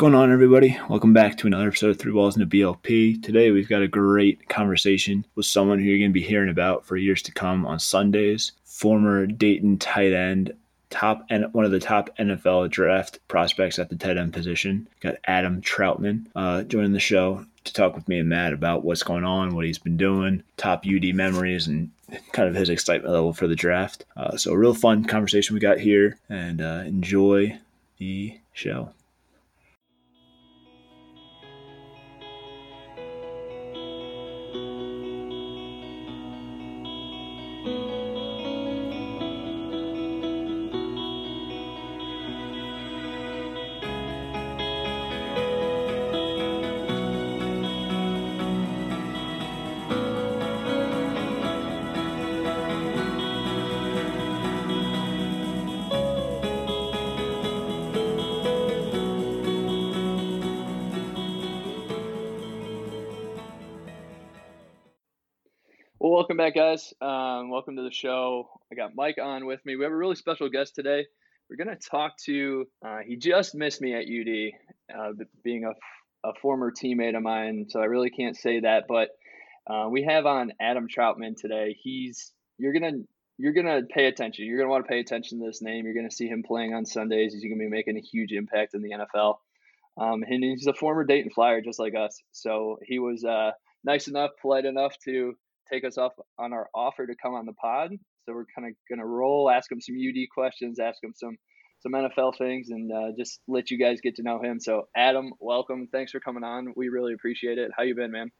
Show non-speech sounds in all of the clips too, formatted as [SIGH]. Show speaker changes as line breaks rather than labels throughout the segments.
going on, everybody? Welcome back to another episode of Three Walls and a BLP. Today, we've got a great conversation with someone who you're going to be hearing about for years to come on Sundays. Former Dayton tight end, top and one of the top NFL draft prospects at the tight end position. Got Adam Trautman uh, joining the show to talk with me and Matt about what's going on, what he's been doing, top UD memories, and kind of his excitement level for the draft. Uh, so, a real fun conversation we got here, and uh, enjoy the show.
Welcome to the show. I got Mike on with me. We have a really special guest today. We're going to talk to, uh, he just missed me at UD, uh, being a, a former teammate of mine, so I really can't say that. But uh, we have on Adam Trautman today. He's, you're going to, you're to pay attention. You're to want to pay attention to this name. You're to see him playing on Sundays. He's to be making a huge impact in the NFL. Um, and he's a former Dayton Flyer, just like us. So he was uh, nice enough, polite enough to take us off on our offer to come on the pod. So we're kind of gonna roll, ask him some UD questions, ask him some some NFL things, and uh, just let you guys get to know him. So Adam, welcome. Thanks for coming on. We really appreciate it. How you been, man?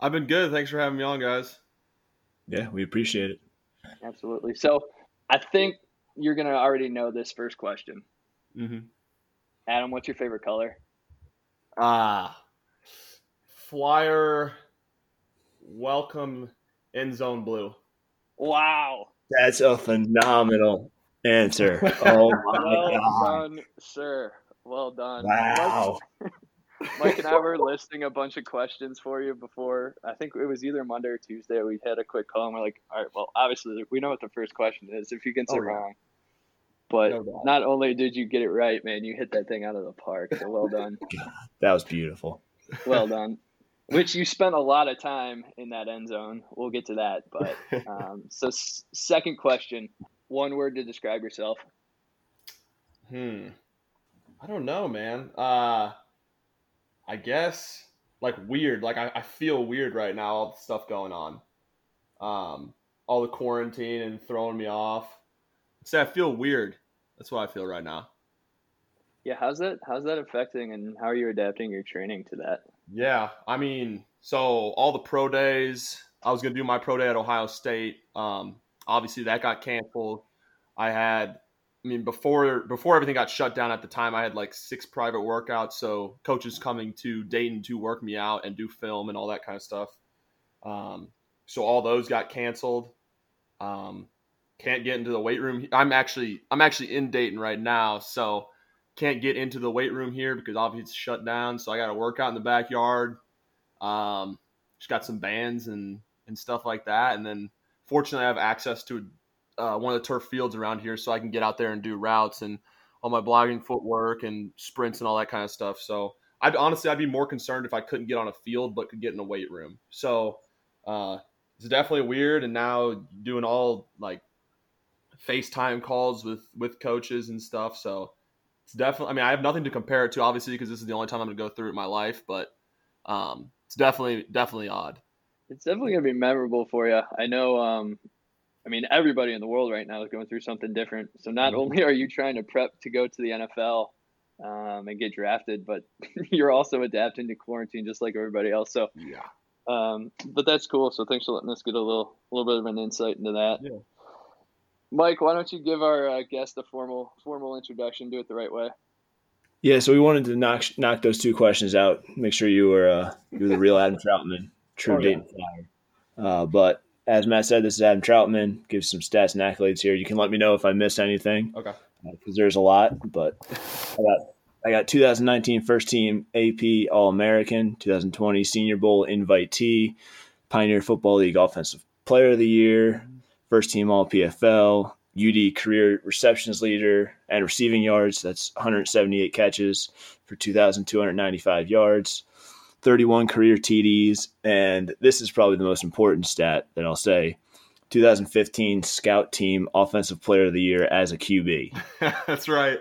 I've been good. Thanks for having me on, guys.
Yeah, we appreciate it.
Absolutely. So I think you're gonna already know this first question.
Mm-hmm.
Adam, what's your favorite color?
Ah, flyer welcome in zone blue.
Wow.
That's a phenomenal answer. Oh [LAUGHS] my
well
god.
done, sir. Well done.
Wow.
Mike, [LAUGHS] Mike and I were listing a bunch of questions for you before. I think it was either Monday or Tuesday. We had a quick call and we're like, all right, well, obviously we know what the first question is. If you can oh, say
Oh, yeah.
wrong. But
No
not only did you get it right, man, you hit that thing out of the park. So well [LAUGHS] done.
That was beautiful.
well done. Which you spent a lot of time in that end zone. We'll get to that. But [LAUGHS] um, so, s- second question one word to describe yourself.
Hmm. I don't know, man. Uh, I guess like weird. Like I, I feel weird right now. All the stuff going on. Um, all the quarantine and throwing me off. Say I feel weird. That's what I feel right now.
Yeah, how's that? How's that affecting, and how are you adapting your training to that?
Yeah, I mean, so all the pro days, I was gonna do my pro day at Ohio State. Um, obviously, that got canceled. I had, I mean, before before everything got shut down at the time, I had like six private workouts. So coaches coming to Dayton to work me out and do film and all that kind of stuff. Um, so all those got canceled. Um, can't get into the weight room. I'm actually I'm actually in Dayton right now, so can't get into the weight room here because obviously it's shut down. So I got to work out in the backyard. Um, just got some bands and and stuff like that. And then fortunately, I have access to uh, one of the turf fields around here, so I can get out there and do routes and all my blocking footwork and sprints and all that kind of stuff. So I'd honestly I'd be more concerned if I couldn't get on a field but could get in a weight room. So uh, it's definitely weird. And now doing all like FaceTime calls with with coaches and stuff. So it's definitely. I mean, I have nothing to compare it to, obviously, because this is the only time I'm going to go through it in my life. But um, it's definitely definitely odd.
It's definitely gonna be memorable for you. I know. Um, I mean, everybody in the world right now is going through something different. So not
Mhm.
only are you trying to prep to go to the NFL um, and get drafted, but [LAUGHS] you're also adapting to quarantine just like everybody else. So,
Yeah.
um, but that's cool. So thanks for letting us get a little, a little bit of an insight into that.
Yeah.
Mike, why don't you give our uh, guest a formal, formal introduction? Do it the right way.
Yeah, so we wanted to knock knock those two questions out. Make sure you were uh, you were the real Adam Trautman, true
Oh, yeah.
Dayton Flyer. Uh, but as Matt said, this is Adam Trautman. Give some stats and accolades here. You can let me know if I missed anything
Okay.
because there's a lot. But I got I got 2019 first team AP All American, 2020 Senior Bowl invitee, Pioneer Football League Offensive Player of the Year, first team All PFL, UD career receptions leader and receiving yards. That's 178 catches for 2,295 yards, 31 career TDs, and this is probably the most important stat that I'll say. 2015 Scout Team Offensive Player of the Year as a QB. [LAUGHS]
That's right.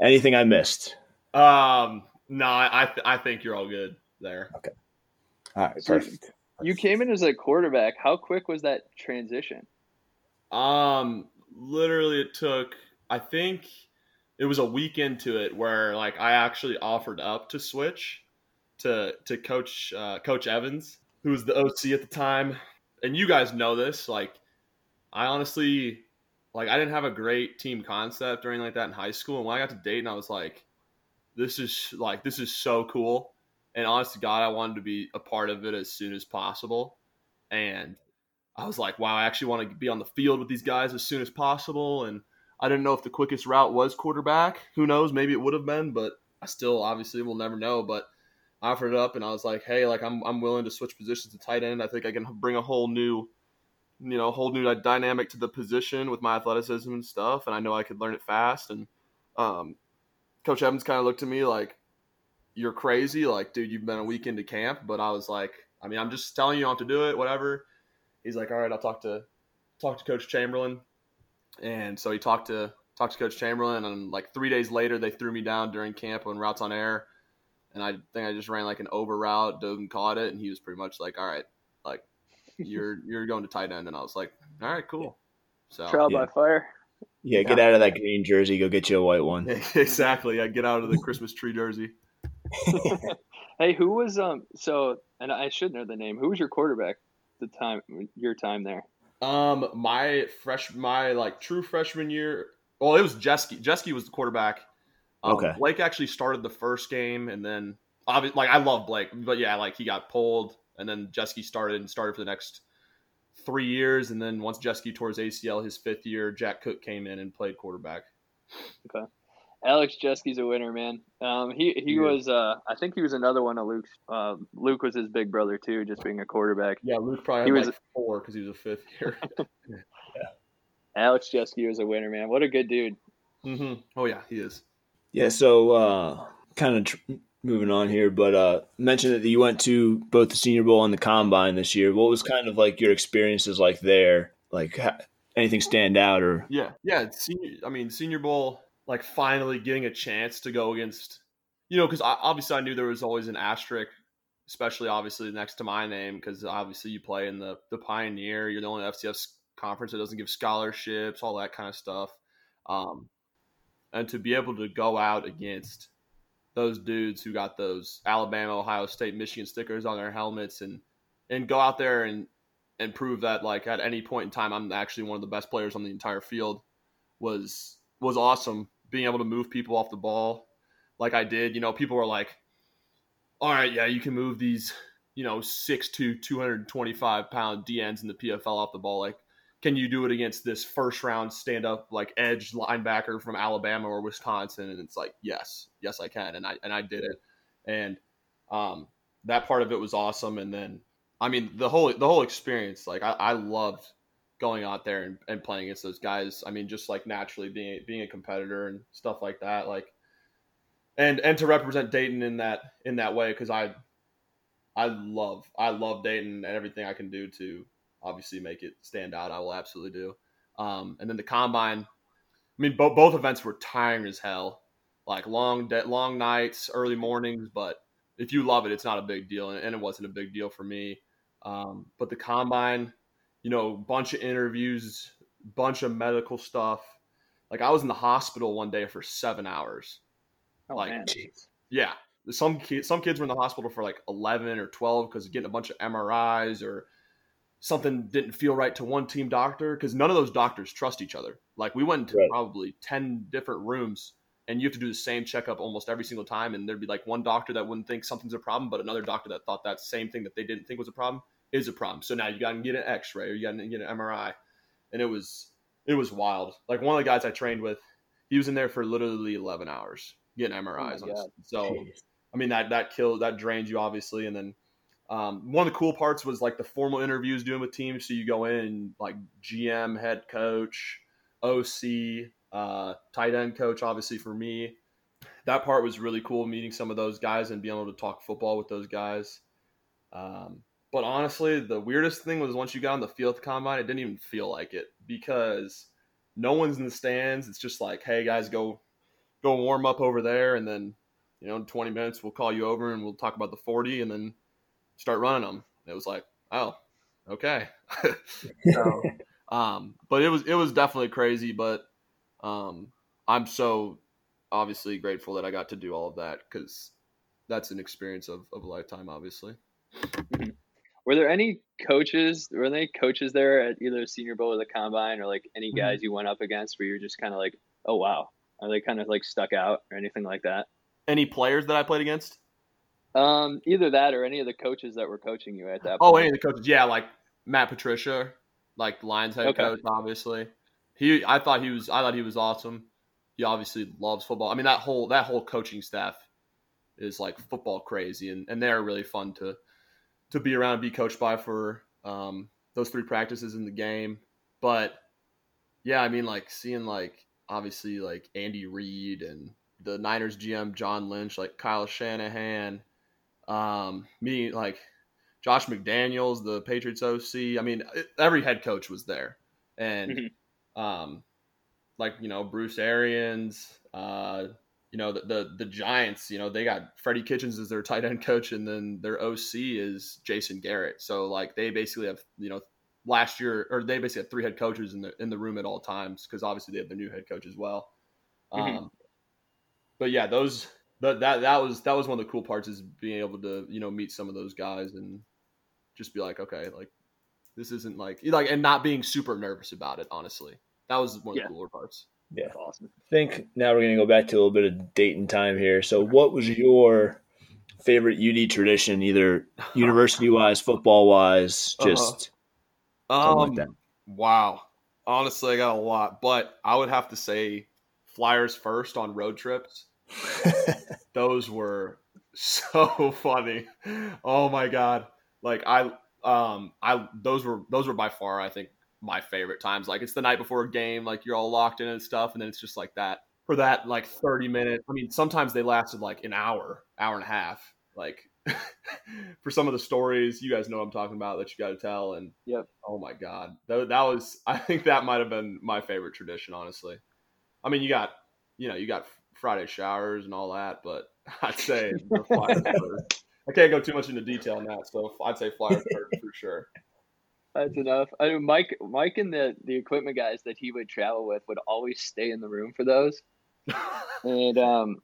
Anything I missed?
Um, no, I th- I think you're all good there.
Okay. All right,
So-
perfect.
You came in as a quarterback. How quick was that transition?
Um, literally, it took. I think it was a week into it where like I actually offered up to switch to to Coach uh, Coach Evans, who was the OC at the time, and you guys know this. Like, I honestly like I didn't have a great team concept or anything like that in high school, and when I got to Dayton, I was like, this is like this is so cool. And honest to God, I wanted to be a part of it as soon as possible. And I was like, wow, I actually want to be on the field with these guys as soon as possible. And I didn't know if the quickest route was quarterback. Who knows? Maybe it would have been, but I still obviously will never know. But I offered it up and I was like, hey, like I'm, I'm willing to switch positions to tight end. I think I can bring a whole new, you know, whole new dynamic to the position with my athleticism and stuff. And I know I could learn it fast. And um, Coach Evans kind of looked at me like, you're crazy. Like, dude, you've been a week into camp. But I was like, I mean, I'm just telling you not to do it, whatever. He's like, all right, I'll talk to talk to Coach Chamberlain. And so he talked to talked to Coach Chamberlain, and like three days later, they threw me down during camp on routes on air, and I think I just ran like an over route, dove and caught it, and he was pretty much like, all right, like you're [LAUGHS] you're going to tight end, and I was like, all right, cool. So
Trial
yeah.
by fire.
Yeah, get out of that green jersey. Go get you a white one. [LAUGHS]
exactly, I get out of the Christmas tree jersey. [LAUGHS]
Hey, who was um? So, and I should know the name. Who was your quarterback? The time, your time there.
Um, my fresh, my like true freshman year. Well, it was Jeske. Jeske was the quarterback. Um,
Okay.
Blake actually started the first game, and then obviously, like I love Blake, but yeah, like he got pulled, and then Jeske started and started for the next three years, and then once Jeske tore his ACL his fifth year, Jack Cook came in and played quarterback.
Alex Jeske's a winner, man. Um, he he
Yeah.
was. Uh, I think he was another one of Luke's. Uh, Luke was his big brother too, just being a quarterback.
Yeah, Luke probably had
He was-
like four because he was a fifth year. [LAUGHS] [LAUGHS] yeah.
Alex Jeske was a winner, man. What a good dude.
hmm Oh yeah, he is.
Yeah, so uh, kind of tr- moving on here, but uh, mentioned that you went to both the Senior Bowl and the Combine this year. What was kind of like your experiences like there? Like ha- anything stand out or?
Yeah, yeah. Senior, I mean, Senior Bowl, like finally getting a chance to go against, you know, because obviously I knew there was always an asterisk, especially obviously next to my name, because obviously you play in the the Pioneer. You're the only FCS conference that doesn't give scholarships, all that kind of stuff. Um, and to be able to go out against those dudes who got those Alabama, Ohio State, Michigan stickers on their helmets, and and go out there and and prove that like at any point in time I'm actually one of the best players on the entire field was was awesome. Being able to move people off the ball like I did, you know, people were like, "All right, yeah, you can move these, you know, six to 225 pound DNs in the PFL off the ball. Like, can you do it against this first round stand up like edge linebacker from Alabama or Wisconsin?" And it's like, yes, yes, I can, and I and I did it, and um, that part of it was awesome. And then I mean, the whole the whole experience, like I, I loved going out there and, and playing against those guys. I mean, just like naturally being being a competitor and stuff like that, like and and to represent Dayton in that in that way because I I love I love Dayton and everything I can do to obviously make it stand out. I will absolutely do. Um, and then the combine, I mean, both both events were tiring as hell, like long de- long nights, early mornings. But if you love it, it's not a big deal, and, and it wasn't a big deal for me. Um, but the combine, you know, bunch of interviews, bunch of medical stuff. Like I was in the hospital one day for seven hours.
Oh
Like,
man.
Yeah, some kids, some kids were in the hospital for like eleven or twelve because of getting a bunch of MRIs or something didn't feel right to one team doctor because none of those doctors trust each other. Like we went to
Right.
probably ten different rooms and you have to do the same checkup almost every single time, and there'd be like one doctor that wouldn't think something's a problem, but another doctor that thought that same thing that they didn't think was a problem is a problem. So now you got to get an X-ray or you got to get an MRI, and it was it was wild. Like one of the guys I trained with, he was in there for literally eleven hours getting MRIs.
God.
so I mean that that kills that drains you obviously, and then um, one of the cool parts was like the formal interviews doing with teams. So you go in like GM, head coach, OC, uh, tight end coach, obviously for me. That part was really cool, meeting some of those guys and being able to talk football with those guys. Um, but honestly, the weirdest thing was once you got on the field the combine, it didn't even feel like it because no one's in the stands. It's just like, hey guys, go go warm up over there, and then you know, in 20 minutes we'll call you over and we'll talk about the 40, and then start running them. it was like, oh, okay. [LAUGHS] so, um, but it was it was definitely crazy, but um, I'm so obviously grateful that I got to do all of that because that's an experience of, of a lifetime, obviously.
Were there any coaches? Were there any coaches there at either Senior Bowl or the Combine, or like any mm-hmm. guys you went up against where you're just kind of like, oh wow, are they kind of like stuck out or anything like that?
Any players that I played against?
Um, either that or any of the coaches that were coaching you at that.
Oh, any of the coaches, yeah, like Matt Patricia, like Lions head okay. coach, obviously. He, I thought he was, I thought he was awesome. He obviously loves football. I mean, that whole that whole coaching staff is like football crazy, and and they're really fun to to be around and be coached by for um, those three practices in the game. But yeah, I mean, like seeing like obviously like Andy Reid and the Niners GM John Lynch, like Kyle Shanahan, um, me like Josh McDaniels, the Patriots OC. I mean, every head coach was there, and mm-hmm. um, like you know Bruce Arians, uh, you know the, the, the Giants. You know they got Freddie Kitchens as their tight end coach, and then their OC is Jason Garrett. So like they basically have you know last year or they basically have three head coaches in the in the room at all times because obviously they have their new head coach as well. Mm-hmm. Um, but yeah, those that that that was that was one of the cool parts is being able to you know meet some of those guys and just be like, okay, like this isn't like like and not being super nervous about it. Honestly, that was one of yeah. the cooler parts.
Yeah, That's awesome. I think now we're gonna go back to a little bit of Dayton time here. So, what was your favorite UD tradition, either [LAUGHS] university wise, football wise, uh-huh. just
uh-huh. um, like Wow, honestly, I got a lot, but I would have to say Flyers first on road trips. [LAUGHS] Those were so [LAUGHS] funny. Oh my god! Like I, um, I those were those were by far I think my favorite times. Like it's the night before a game, like you're all locked in and stuff, and then it's just like that for that like 30 minutes. I mean, sometimes they lasted like an hour, hour and a half. Like [LAUGHS] for some of the stories, you guys know what I'm talking about that you got to tell. And
yep.
oh my god, that, that was [LAUGHS] I think that might have been my favorite tradition, honestly. I mean, you got you know you got Friday showers and all that, but [LAUGHS] I'd say. I can't go too much into detail on that, so I'd say Flyers for sure.
That's enough. I mean, Mike, Mike, and the the equipment guys that he would travel with would always stay in the room for those. [LAUGHS] and um,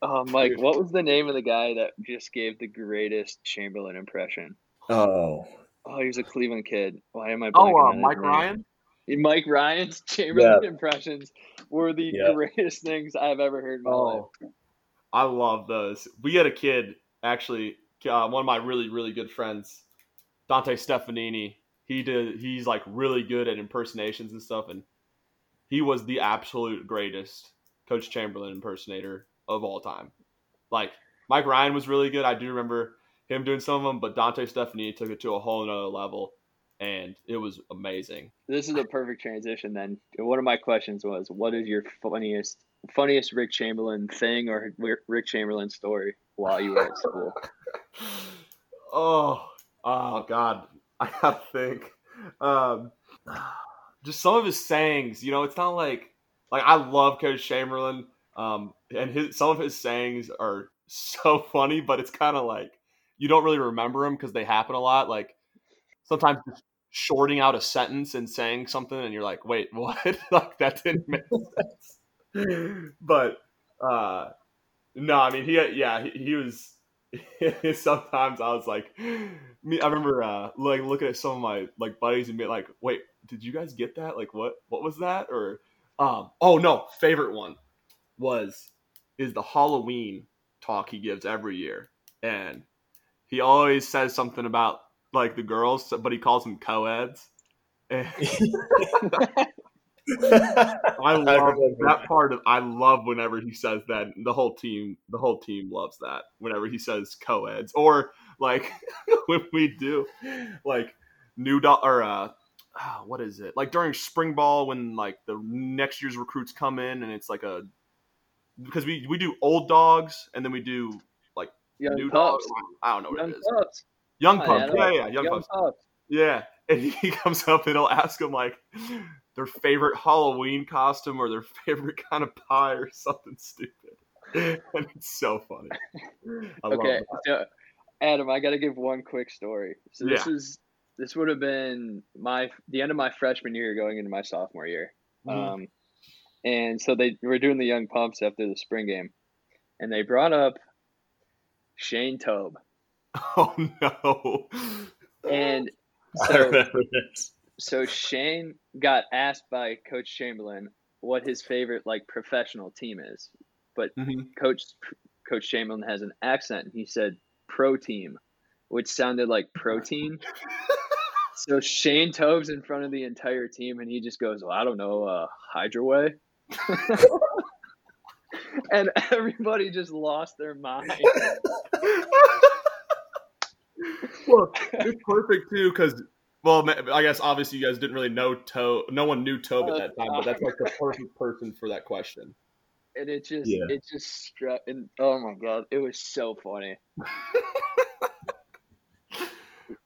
oh, Mike, what was the name of the guy that just gave the greatest Chamberlain impression?
Oh,
oh, he was a Cleveland kid. Why am I?
Oh, uh, Mike Ryan.
Mike Ryan's [LAUGHS] Chamberlain impressions were the greatest things I've ever heard in my oh, life.
I love those. We had a kid actually, uh, one of my really really good friends, Dante Stefanini he did he's like really good at impersonations and stuff and he was the absolute greatest coach chamberlain impersonator of all time. Like mike ryan was really good. I do remember him doing some of them but dante stephanie took it to a whole nother level and it was amazing.
This is a perfect transition then. One of my questions was what is your funniest funniest rick chamberlain thing or rick chamberlain story while you were at school? [LAUGHS]
Oh oh god I gotta think. Um, just some of his sayings. You know, it's not like like I love Coach Chamberlain, um, and his some of his sayings are [LAUGHS] so funny, but it's kind of like you don't really remember them because they happen a lot. Like sometimes just shorting out a sentence and saying something, and you're like, "Wait, [LAUGHS] what? like that didn't make [LAUGHS] sense." but uh, no, I mean, he yeah, he, he was [LAUGHS] sometimes I was like, [GASPS] me. I remember uh, like looking at some of my like buddies and being like, "Wait, did you guys get that? Like, what? What was that?" Or, um, oh no, favorite one was is the Halloween talk he gives every year, and he always says something about like the girls, but he calls them co-eds. [LAUGHS] [LAUGHS] [LAUGHS] I love that part of I love whenever he says that. The whole team, the whole team loves that. Whenever he says co-eds, or like [LAUGHS] when we do like new do- or uh, ah, what is it? Like during spring ball when like the next year's recruits come in and it's like a because we we do old dogs and then we do like
Young
new
pups.
dogs. I don't know what
Young
it is.
pups.
Young pups.
Adam.
Yeah, yeah, young,
Young
pups.
pups.
Yeah, [LAUGHS] and he comes up and he'll ask him like their favorite Halloween costume or their [LAUGHS] favorite kind of pie or something stupid. [LAUGHS] And it's so funny. I
Okay, so Adam, I got to give one quick story. So this
Yeah.
is this would have been my the end of my freshman year, going into my sophomore year.
Mhm.
Um, and so they were doing the young pups after the spring game, and they brought up Shane Tobe, [LAUGHS]
Oh no.
and
I remember this.
So Shane got asked by Coach Chamberlain what his favorite like professional team is, but
Mhm.
Coach Coach Chamberlain has an accent, and he said pro team, which sounded like protein. [LAUGHS] so Shane Tobe's in front of the entire team, and he just goes, "Well, I don't know, uh, Hydrowhey." [LAUGHS] and everybody just lost their mind. [LAUGHS]
well, it's perfect too because well, I guess obviously you guys didn't really know Tobe. No one knew Tobe at that time, but that's like the [LAUGHS] perfect person for that question.
And it just,
Yeah.
it just struck, and oh my god, it was so funny. [LAUGHS]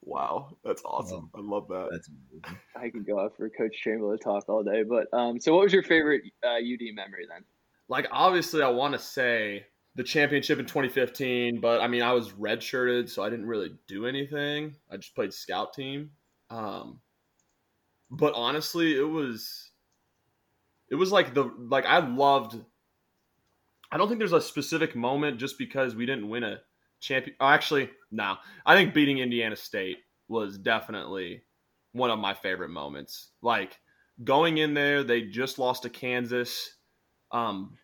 Wow, that's awesome. I love that.
That's amazing.
I could go out for Coach Chamberlain talk all day, but um, so what was your favorite uh, UD memory then?
Like obviously, I want to say the championship in 2015, but I mean I was redshirted, so I didn't really do anything. I just played scout team. Um, but honestly, it was it was like the like I loved. I don't think there's a specific moment just because we didn't win a champion. Oh, actually, no. I think beating Indiana State was definitely one of my favorite moments. Like going in there, they just lost to Kansas um,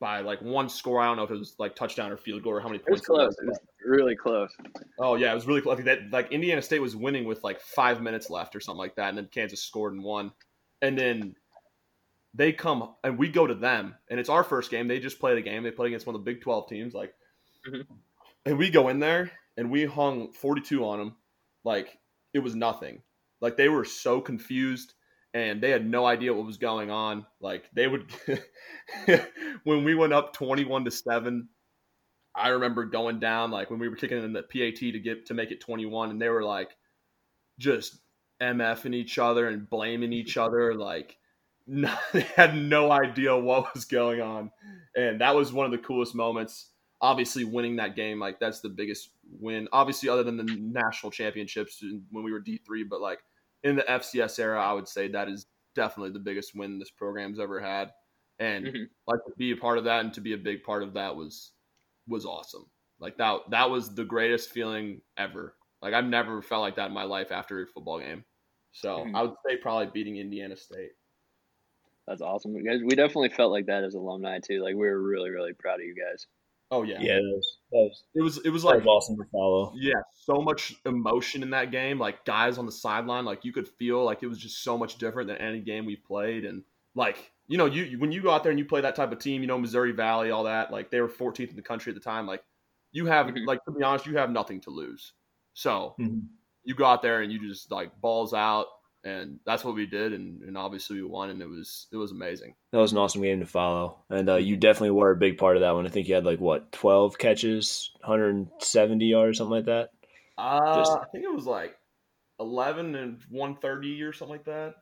by like one score. I don't know if it was like touchdown or field goal or how many
It was
points.
close. It was really close.
Oh yeah, it was really close. Like that, like Indiana State was winning with like five minutes left or something like that, and then Kansas scored and won. And then they come and we go to them, and it's our first game. They just played a game. They played against one of the Big Twelve teams, like,
Mhm.
and we go in there and we hung forty two on them, like it was nothing. Like they were so confused and they had no idea what was going on. Like they would, [LAUGHS] when we went up twenty-one to seven, I remember going down like when we were kicking in the PAT to get to make it 21, and they were like just MFing each other and blaming each other. Like [LAUGHS] no, they had no idea what was going on, and that was one of the coolest moments. Obviously, winning that game like that's the biggest win. Obviously, other than the national championships when we were D three, but like in the FCS era, I would say that is definitely the biggest win this program's ever had. And
Mhm.
like to be a part of that and to be a big part of that was was awesome. Like that that was the greatest feeling ever. Like I've never felt like that in my life after a football game. So
Mhm.
I would say probably beating Indiana State.
That's awesome. We, guys, we definitely felt like that as alumni too. Like we were really, really proud of you guys.
Oh yeah.
Yeah, that was, that was,
It was it was like
was awesome to follow.
yeah, so much emotion in that game. Like guys on the sideline, like you could feel like it was just so much different than any game we played. And like you know, you when you go out there and you play that type of team, you know, Missouri Valley, all that. Like they were 14th in the country at the time. Like you have
Mhm.
like to be honest, you have nothing to lose. So
Mhm.
you go out there and you just like balls out, and that's what we did. And, and obviously we won, and it was it was amazing.
That was an awesome game to follow, and uh, you definitely were a big part of that one. I think you had like what twelve catches, 170 yards, something like that.
Uh,
Just-
I think it was like 11 and 130 or something like that.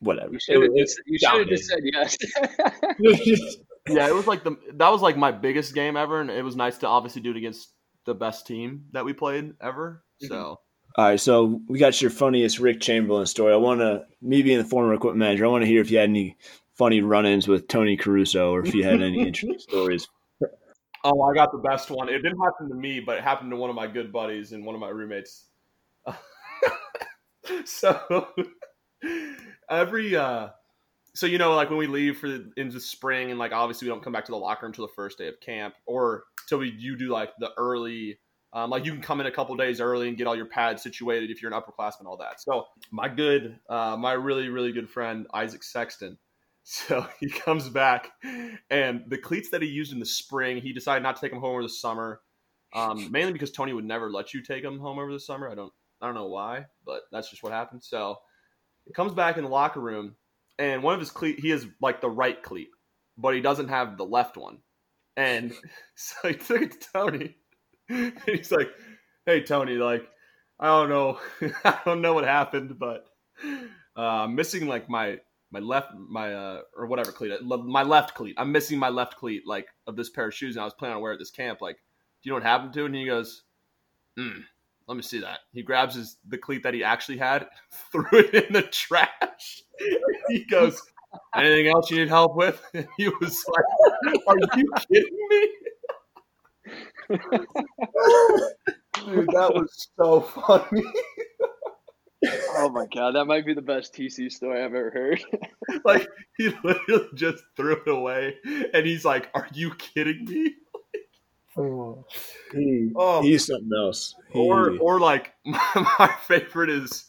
Whatever.
You should have just, you should have just said yes. [LAUGHS]
yeah, it was like the that was like my biggest game ever, and it was nice to obviously do it against the best team that we played ever. So
All right, so we got your funniest Rick Chamberlain story. I want to, me being the former equipment manager, I want to hear if you had any funny run-ins with Tony Caruso, or if you had any interesting [LAUGHS] stories.
oh, I got the best one. It didn't happen to me, but it happened to one of my good buddies and one of my roommates. [LAUGHS] so every uh so you know like when we leave for the, into spring and like obviously we don't come back to the locker room till the first day of camp or till we you do like the early um, like you can come in a couple days early and get all your pads situated if you're an upperclassman all that. So my good uh, my really really good friend isaac sexton [LAUGHS] so he comes back and the cleats that he used in the spring he decided not to take them home over the summer um, mainly because tony would never let you take them home over the summer. I don't i don't know why but that's just what happened. So comes back in the locker room, and one of his cleat, he has like the right cleat, but he doesn't have the left one. And [LAUGHS] so he took it to Tony, [LAUGHS] and he's like, "Hey, Tony, like, I don't know, [LAUGHS] I don't know what happened, but uh, I'm missing like my my left my uh or whatever cleat my left cleat i'm missing my left cleat like of this pair of shoes and i was planning on wearing at this camp like do you know what happened to it and he goes hmm let me see that. He grabs his the cleat that he actually had [LAUGHS] threw it in the trash. [LAUGHS] He goes anything else you need help with? And [LAUGHS] he was like are you kidding me? Dude that was so funny.
Oh my god, that might be the best TC story I've ever heard.
like he literally just threw it away, and he's like, "Are you kidding me?" Mm.
oh, he, oh. he's something else.
He... Or, or like my, [LAUGHS] my favorite is.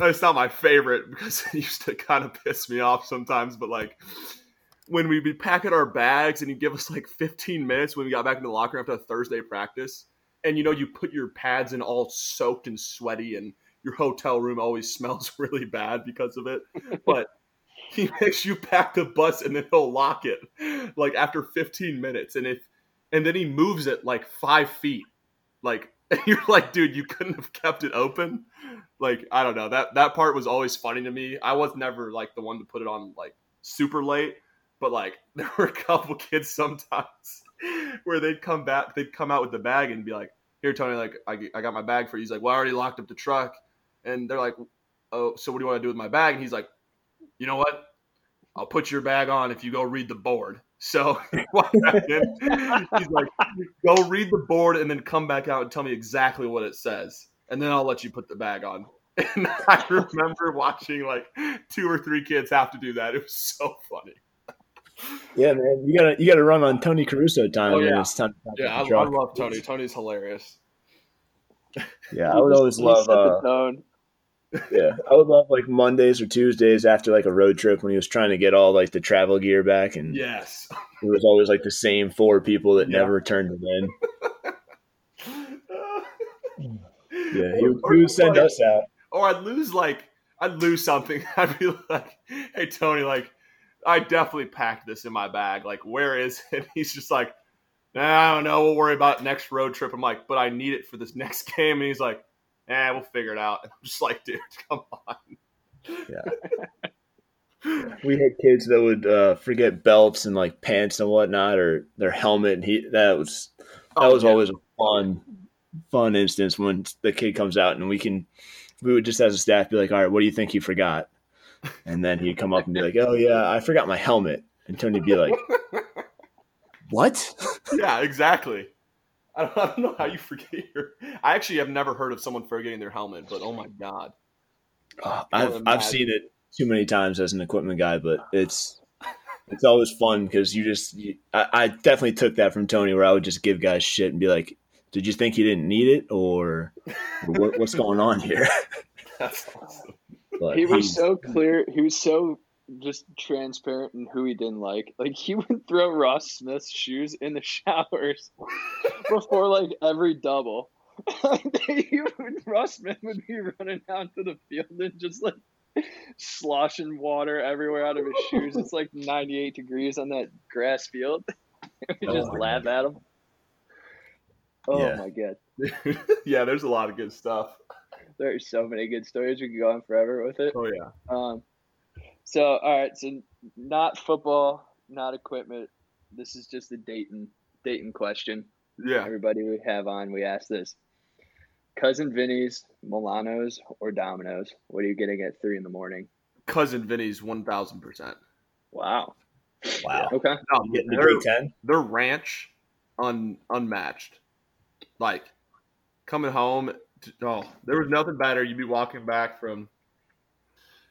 It's not my favorite because [LAUGHS] it used to kind of piss me off sometimes, but like when we'd be packing our bags and he'd give us like 15 minutes when we got back in the locker room after a Thursday practice, and you know you put your pads in all soaked and sweaty and your hotel room always [LAUGHS] smells really bad because of it. But he makes you pack the bus and then he'll lock it like after 15 minutes. And if and then he moves it like five feet. Like [LAUGHS] you're like, dude, you couldn't have kept it open. Like, I don't know. That that part was always funny to me. I was never like the one to put it on like super late, but like [LAUGHS] there were a couple kids sometimes [LAUGHS] where they'd come back, they'd come out with the bag and be like, here, Tony, like I, I got my bag for you. He's like, well, I already locked up the truck and they're like, "Oh, so what do you want to do with my bag?" And he's like, "You know what? I'll put your bag on if you go read the board." So [LAUGHS] he's like, "Go read the board and then come back out and tell me exactly what it says, and then I'll let you put the bag on." [LAUGHS] And I remember watching like two or three kids have to do that. It was so funny.
Yeah, man, you gotta you gotta run on Tony Caruso time. Oh, yeah, it's time
yeah, I, I, love Tony. Tony's hilarious.
Yeah, I would always love. Uh, yeah, I would love like Mondays or Tuesdays after like a road trip when he was trying to get all like the travel gear back, and
yes,
it was always like the same four people that yeah. never turned it in. [LAUGHS] yeah, he, he would send like, us out,
or I'd lose like I'd lose something. [LAUGHS] I'd be like, "Hey Tony, like I definitely packed this in my bag. Like, where is it?" [LAUGHS] he's just like, nah, "I don't know. We'll worry about next road trip." I'm like, "But I need it for this next game," and he's like eh, we'll figure it out. And I'm just like, dude, [LAUGHS] come on.
Yeah. we had kids that would uh, forget belts and like pants and whatnot, or their helmet. And he that was that oh, was yeah. always a fun fun instance when the kid comes out and we can we would just as a staff be like, all right, what do you think you forgot? And then he'd come up and be like, oh yeah, I forgot my helmet. And Tony'd be like, [LAUGHS] what?
yeah, exactly. I don't, I don't know how you forget your. I actually have never heard of someone forgetting their helmet, but oh my god,
uh, I've I've seen it too many times as an equipment guy, but it's it's always fun because you just you, I, I, definitely took that from Tony where I would just give guys shit and be like, "Did you think you didn't need it, or, or what, what's [LAUGHS] going on here?"
That's awesome. But he was so clear. He was so just transparent in who he didn't like. Like he [LAUGHS] would throw Ross Smith's shoes in the [LAUGHS] showers before like every double. [LAUGHS] he would, Ross Smith would be running out to the field and just like sloshing water everywhere out of his shoes. It's like 98 degrees on that grass field. we oh just laugh God. at him. Oh yeah. my god.
yeah, there's a lot of good stuff.
There's so many good stories. We could go on forever with it.
Oh yeah.
Um, so, all right. So, not football, not equipment. This is just a Dayton Dayton question.
Yeah.
Everybody we have on, we ask this: Cousin Vinny's, Milano's, or Domino's? What are you getting at three in the morning?
Cousin Vinny's, one thousand percent.
Wow.
Wow.
Okay.
No, getting the ten. Their ranch, un unmatched. Like coming home. To, oh, there was nothing better. You'd be walking back from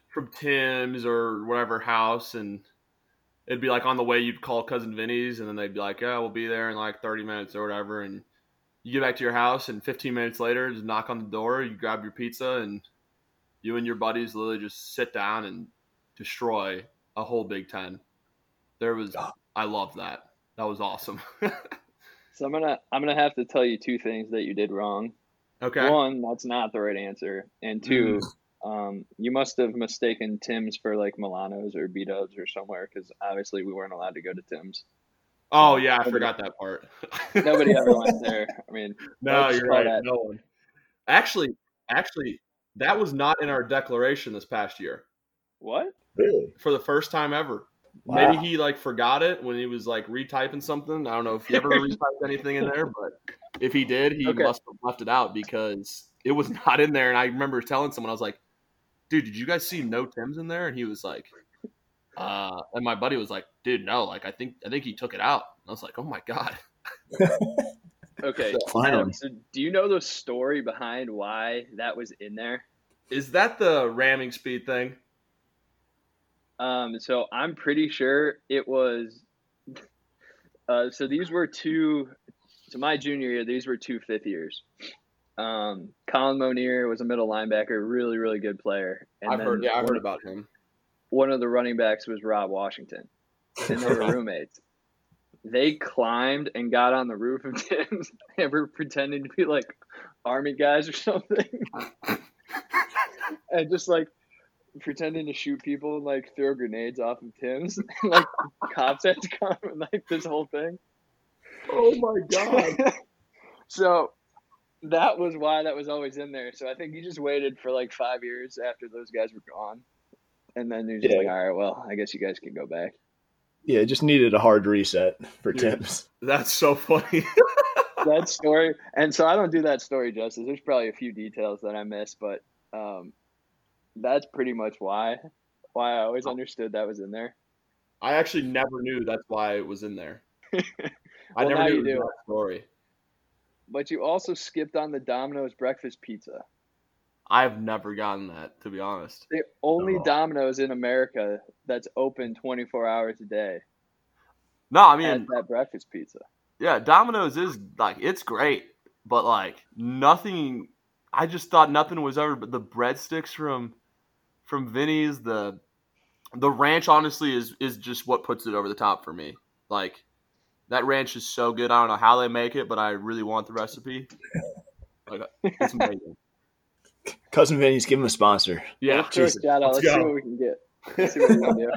from Tim's or whatever house, and it'd be like on the way you'd call cousin Vinny's, and then they'd be like, "Yeah, we'll be there in like 30 minutes or whatever," and you get back to your house, and 15 minutes later, just knock on the door, you grab your pizza, and you and your buddies literally just sit down and destroy a whole Big Ten. There was, I love that. That was awesome. [LAUGHS]
so I'm gonna I'm gonna have to tell you two things that you did wrong.
Okay.
One, that's not the right answer, and two. Mm Um, you must have mistaken Tim's for like Milano's or B Dubs or somewhere because obviously we weren't allowed to go to Tim's.
Oh yeah, I forgot that part. [LAUGHS]
Nobody ever went there. I mean,
no, you're right.
that-
No one. Actually, actually, that was not in our declaration this past year
what?
Really?
for the first time ever.
Wow.
Maybe he like forgot it when he was like retyping something. I don't know if he ever [LAUGHS] retyped anything in there, but if he did, he
Okay.
must have left it out because it was [LAUGHS] not in there. And I remember telling someone, I was like, "Dude, did you guys see no Tim's in there?" And he was like, "Uh," and my buddy was like, "Dude, no. Like, I think I think he took it out." And I was like, "Oh my god." [LAUGHS]
Okay. [LAUGHS]
Finally.
Adam, so do you know the story behind why that was in there?
Is that the ramming speed thing?
Um, so I'm pretty sure it was. [LAUGHS] Uh, so these were two. So my junior year, these were two fifth years. Um, Colin Monier was a middle linebacker, really, really good player. And
I've heard. Yeah, I
one,
heard about him.
one of the running backs was Rob Washington, [LAUGHS] and they were roommates. They climbed and got on the roof of [LAUGHS] Tim's and were pretending to be like army guys or something, and just like pretending to shoot people and like throw grenades off of Tim's. [LAUGHS] And, like cops had to come and like this whole thing.
Oh my god!
so that was why that was always in there. So I think he just waited for like five years after those guys were gone. And then he was just
Yeah.
like, all right, well, I guess you guys can go back.
Yeah, it just needed a hard reset for
Yeah.
Tim's.
That's so funny. [LAUGHS]
that story. And so I don't do that story justice. There's probably a few details that I missed, but um, that's pretty much why why I always understood that was in there.
I actually never knew that's why it was in there. [LAUGHS] I never knew
you
it was
do.
that story.
But you also skipped on the Domino's breakfast pizza.
I've never gotten that, to be honest.
The only. Domino's in America that's open 24 hours a day
No, I mean,
that breakfast pizza.
yeah, Domino's is like it's great, but like nothing. I just thought nothing was ever. But the breadsticks from from Vinny's, the the ranch, honestly, is is just what puts it over the top for me. Like that ranch is so good. I don't know how they make it, but I really want the recipe. [LAUGHS] Like it's amazing.
Cousin Vinny's give him a sponsor.
Yeah,
Let's throw a shout out.
Let's
Let's, see what we can get. Let's see what we can do.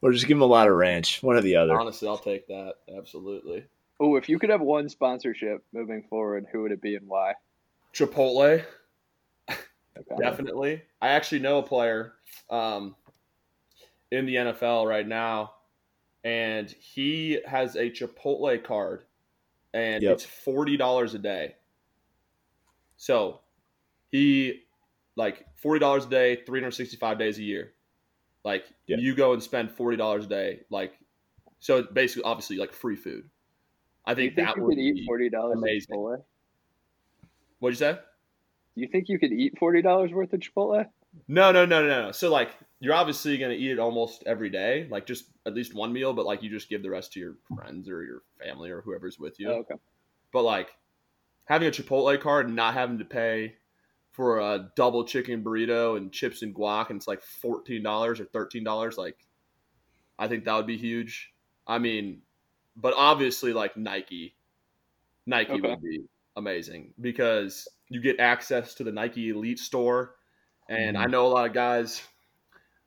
Or [LAUGHS] just give him a lot of ranch. One or the other.
honestly, I'll take that. Absolutely.
Oh, if you could have one sponsorship moving forward, who would it be and why?
Chipotle.
Okay.
Definitely. I actually know a player um, in the NFL right now, and he has a Chipotle card, and
Yep.
it's forty dollars a day. So he like forty dollars a day, three hundred sixty-five days a year. Like
Yeah.
you go and spend forty dollars a day, like so basically, obviously, like free food. I think,
think
that
you
would
could eat forty dollars at
amazing.
Chipotle?
What'd you say?
Do you think you could eat forty dollars worth of Chipotle?
No, no, no, no, no. So like you're obviously gonna eat it almost every day, like just at least one meal, but like you just give the rest to your friends or your family or whoever's with you.
Oh, okay.
But like having a Chipotle card and not having to pay for a double chicken burrito and chips and guac and it's like fourteen dollars or thirteen dollars, like I think that would be huge. I mean, but obviously like Nike, Nike
Okay.
would be amazing because you get access to the Nike Elite store, and I know a lot of guys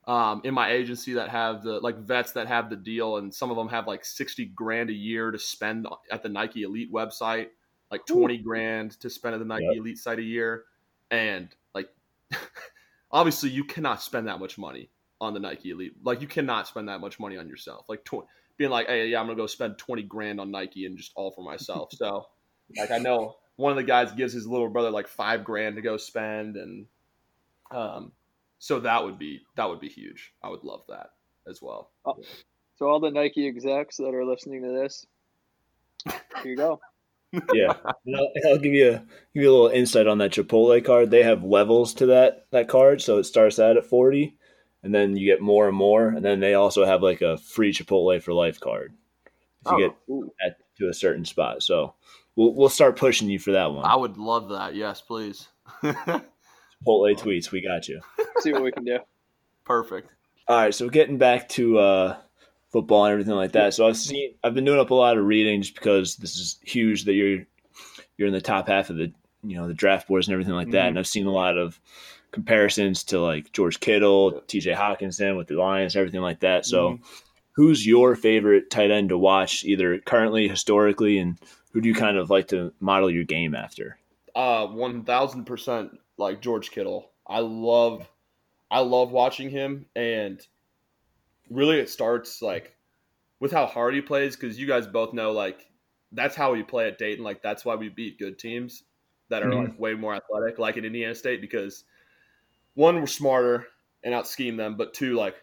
um, in my agency that have the like vets that have the deal, and some of them have like sixty grand a year to spend at the Nike Elite website, like twenty grand to spend at the Nike
Yep.
Elite site a year, and like [LAUGHS] obviously you cannot spend that much money on the Nike Elite. Like you cannot spend that much money on yourself. Like tw- being like, hey, yeah, I'm gonna go spend twenty grand on Nike and just all for myself. [LAUGHS] So like I know one of the guys gives his little brother like five grand to go spend, and um, so that would be that would be huge. I would love that as well.
So all the Nike execs that are listening to this, here you go.
Yeah, [LAUGHS] And I'll, I'll give you a, give you a little insight on that Chipotle card. They have levels to that that card, so it starts out at forty, and then you get more and more, and then they also have like a free Chipotle for life card if you
Oh.
get at to a certain spot. So we'll we'll start pushing you for that one.
I would love that. Yes, please. [LAUGHS]
Chipotle tweets, we got you.
See what we can do.
Perfect.
All right, so getting back to uh, football and everything like that. So I've seen, I've been doing up a lot of reading just because this is huge that you're you're in the top half of the you know the draft boards and everything like that.
Mhm.
And I've seen a lot of comparisons to like George Kittle, yeah. TJ Hockenson with the Lions, everything like that. So, mm-hmm. who's your favorite tight end to watch, either currently, historically, and who do you kind of like to model your game after?
Uh, one thousand percent like George Kittle. I love, I love watching him, and really, it starts like with how hard he plays because you guys both know like that's how we play at Dayton. Like that's why we beat good teams that are mm-hmm. like way more athletic, like in Indiana State, because one we're smarter and out scheme them, but two like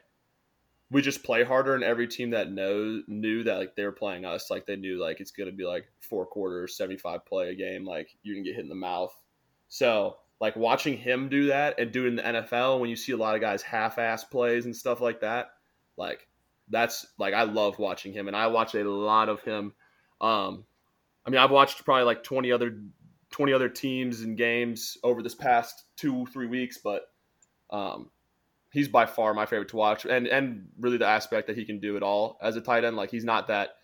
we just play harder, and every team that knows knew that like they were playing us, like they knew like it's gonna be like four quarters, seventy five play a game, like you can get hit in the mouth. So like watching him do that and do it in the NFL when you see a lot of guys half ass plays and stuff like that, like that's like I love watching him, and I watch a lot of him. Um, I mean, I've watched probably like twenty other twenty other teams and games over this past two three weeks, but um, he's by far my favorite to watch, and and really the aspect that he can do it all as a tight end. Like he's not that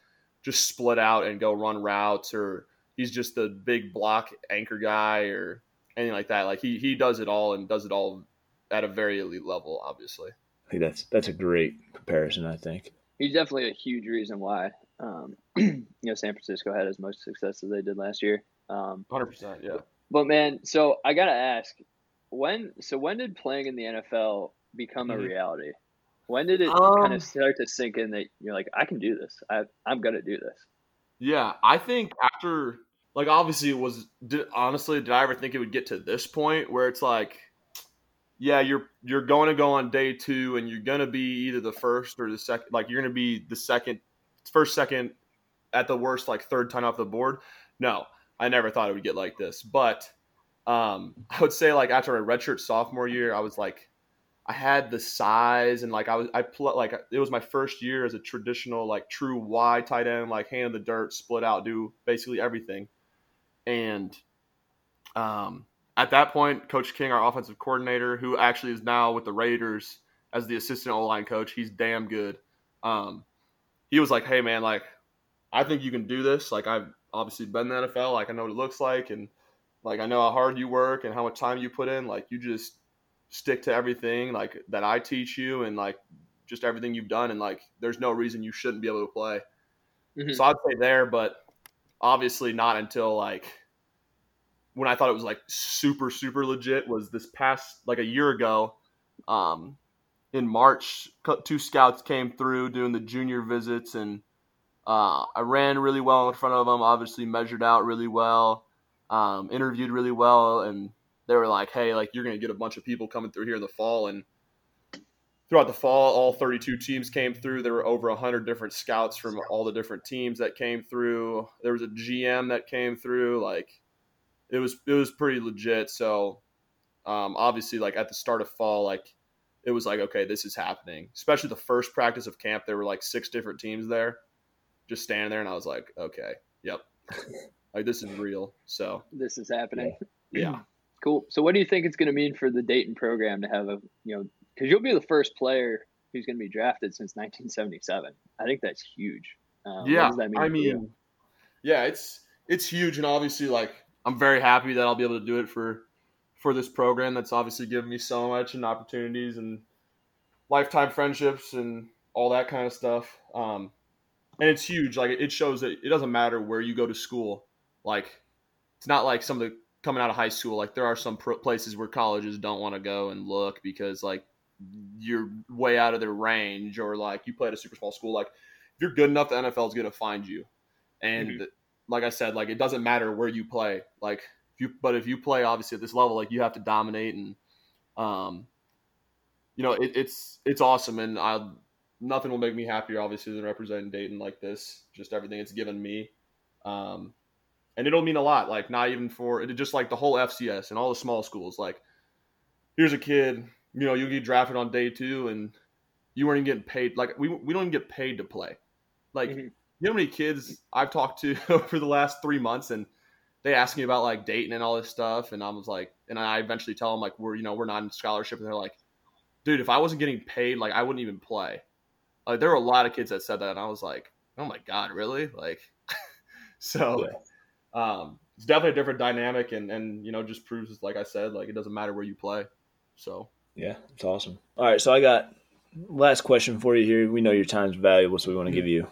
just split out and go run routes, or he's just the big block anchor guy or anything like that. Like he he does it all and does it all at a very elite level. Obviously,
I think that's that's a great comparison. I think
he's definitely a huge reason why um, [CLEARS THROAT] you know San Francisco had as much success as they did last year.
Um, Hundred percent, yeah.
But man, so I gotta ask, when so when did playing in the NFL become mm-hmm. a reality? When did it um, kind of start to sink in that you're like, I can do this. I I'm gonna do this.
Yeah, I think after like obviously it was did, honestly did I ever think it would get to this point where it's like yeah, you're you're going to go on day 2 and you're going to be either the first or the second like you're going to be the second first second at the worst like third time off the board. No. I never thought it would get like this, but um, [LAUGHS] I would say like after my redshirt sophomore year, I was like, I had the size and like I was I pl- like it was my first year as a traditional like true Y tight end, like hand in the dirt, split out, do basically everything. And um, at that point, Coach King, our offensive coordinator, who actually is now with the Raiders as the assistant O line coach, he's damn good. Um, he was like, "Hey man, like I think you can do this. Like I've obviously been in the NFL, like I know what it looks like and like I know how hard you work and how much time you put in. Like you just stick to everything like that I teach you and like just everything you've done and like there's no reason you shouldn't be able to play. Mm-hmm. So I'd say there, but obviously not until like when I thought it was like super super legit was this past like a year ago. Um, in March, two scouts came through doing the junior visits and uh, I ran really well in front of them. Obviously measured out really well um, interviewed really well, and they were like, "Hey, like you're gonna get a bunch of people coming through here in the fall." And throughout the fall, all 32 teams came through. There were over 100 different scouts from all the different teams that came through. There was a GM that came through. Like it was it was pretty legit. So um, obviously, like at the start of fall, like it was like, okay, this is happening. Especially the first practice of camp, there were like six different teams there, just standing there, and I was like, okay, yep. [LAUGHS] Like this is real. So
this is happening.
Yeah. [CLEARS THROAT]
Cool. So what do you think it's going to mean for the Dayton program to have a you know because you'll be the first player who's going to be drafted since 1977. I think that's huge.
Um, yeah. Mean I mean, yeah, it's it's huge, and obviously, like I'm very happy that I'll be able to do it for for this program. That's obviously given me so much and opportunities and lifetime friendships and all that kind of stuff. Um, and it's huge. Like it shows that it doesn't matter where you go to school like it's not like some of the coming out of high school. Like there are some places where colleges don't want to go and look because like you're way out of their range, or like you play at a super small school. Like if you're good enough, the NFL is going to find you. And mm-hmm. Like I said, like it doesn't matter where you play. Like you, but if you play obviously at this level, like you have to dominate and, um, you know, it, it's it's awesome, and I nothing will make me happier obviously than representing Dayton like this. Just everything it's given me. Um, and it'll mean a lot. Like not even for it, just like the whole FCS and all the small schools. Like here's a kid, you know, you get drafted on day two, and you weren't even getting paid. Like we we don't even get paid to play. Like mm-hmm. You know how many kids I've talked to [LAUGHS] over the last three months, and they ask me about like Dayton and all this stuff, and I was like, and I eventually tell them like we're you know we're not in scholarship, and they're like, dude, if I wasn't getting paid, like I wouldn't even play. Like there were a lot of kids that said that, and I was like, oh my god, really? Like, [LAUGHS] so. Yeah um, it's definitely a different dynamic, and and you know just proves like I said, like it doesn't matter where you play. So
yeah, it's awesome. All right, so I got last question for you here. We know your time's valuable, so we want to give you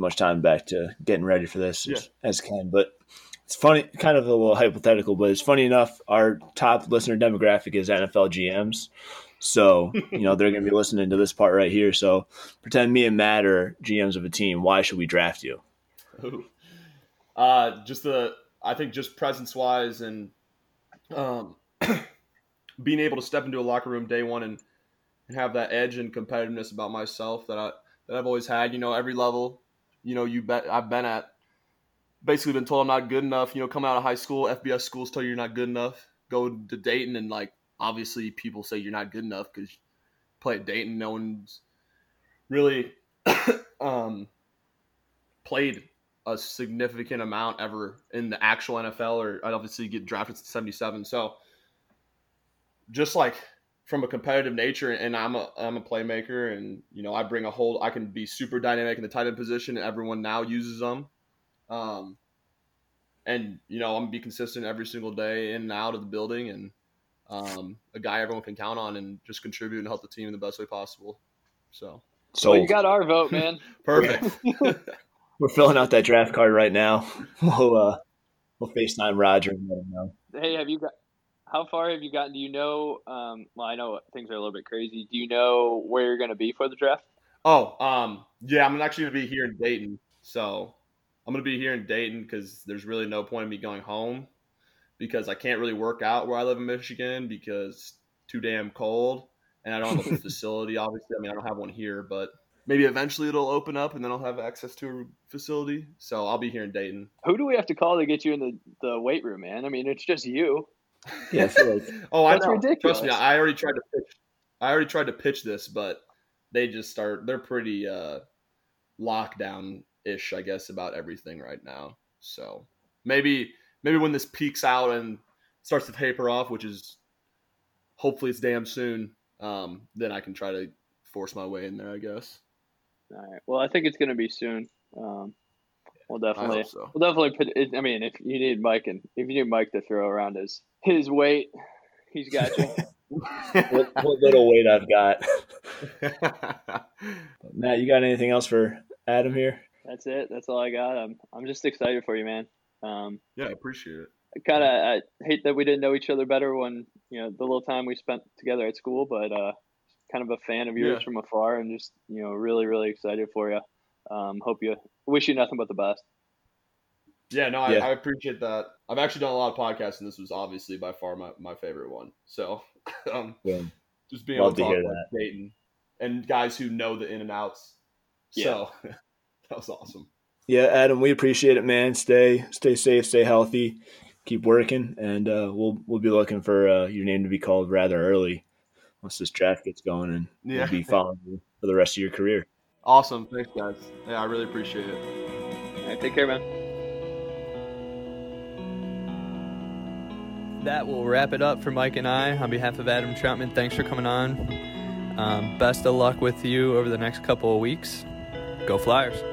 much time back to getting ready for this
Yeah.
as, as can. But it's funny, kind of a little hypothetical, but it's funny enough. Our top listener demographic is NFL GMs. So, [LAUGHS] you know, they're going to be listening to this part right here. So, pretend me and Matt are GMs of a team. Why should we draft you?
Ooh. Uh, just the I think just presence wise and um, [CLEARS THROAT] being able to step into a locker room day one and, and have that edge and competitiveness about myself that I that I've always had. You know, every level, you know, you bet I've been at. Basically, been told I'm not good enough. You know, come out of high school, FBS schools tell you you're not good enough. Go to Dayton and like obviously people say you're not good enough because play at Dayton. No one's really [COUGHS] um, played a significant amount ever in the actual NFL, or I'd obviously get drafted to 77. So just like from a competitive nature, and I'm a I'm a playmaker, and you know I bring a whole I can be super dynamic in the tight end position, and everyone now uses them. Um, and you know I'm gonna be consistent every single day in and out of the building, and um, a guy everyone can count on, and just contribute and help the team in the best way possible. So
So,
Well, you got our vote, man. [LAUGHS]
perfect. [LAUGHS]
we're filling out that draft card right now. [LAUGHS] We'll, uh, we'll FaceTime Roger and let him know.
hey, have you got? How far have you gotten? Do you know? Um, well, I know things are a little bit crazy. Do you know where you're going to be for the draft?
Oh, um, yeah, I'm actually gonna be here in Dayton. So I'm gonna be here in Dayton because there's really no point in me going home because I can't really work out where I live in Michigan because it's too damn cold and I don't have a [LAUGHS] facility. Obviously, I mean I don't have one here, but maybe eventually it'll open up and then I'll have access to a facility. So I'll be here in Dayton.
Who do we have to call to get you in the, the weight room, man? I mean, it's just you.
Yeah, I feel like [LAUGHS]
Oh, I know.
ridiculous.
Trust me, I already tried to pitch. I already tried to pitch this, but they just start. They're pretty uh, lockdown ish, I guess, about everything right now. So maybe maybe when this peaks out and starts to taper off, which is hopefully it's damn soon, um, then I can try to force my way in there. I guess.
All right. Well, I think it's going to be soon. Um, we'll
I
definitely,
hope so.
we'll definitely put. It, I mean, if you need Mike and if you need Mike to throw around his his weight, he's got you. [LAUGHS]
what, what little weight I've got. [LAUGHS] Matt, you got anything else for Adam here?
That's it. That's all I got. I'm I'm just excited for you, man. Um,
yeah, I appreciate it.
I kind of I hate that we didn't know each other better when you know the little time we spent together at school, but uh, kind of a fan of yours
Yeah.
from afar, and just you know really really excited for you. Um, hope you wish you nothing but the best.
Yeah, no, I,
Yeah.
I appreciate that. I've actually done a lot of podcasts, and this was obviously by far my, my favorite one. So, [LAUGHS] um,
Yeah.
just being
Love
able
to
to talk
hear
about Dayton and guys who know the in and outs. So, [LAUGHS] that was awesome.
Yeah, Adam, we appreciate it, man. Stay stay safe, stay healthy, keep working, and uh, we'll we'll be looking for uh, your name to be called rather early once this draft gets going, and
Yeah.
we'll be following you for the rest of your career.
Awesome. Thanks, guys. Yeah, I really appreciate it.
All right, take care, man.
that will wrap it up for Mike and I. On behalf of Adam Trautman, thanks for coming on. Um, best of luck with you over the next couple of weeks. Go Flyers.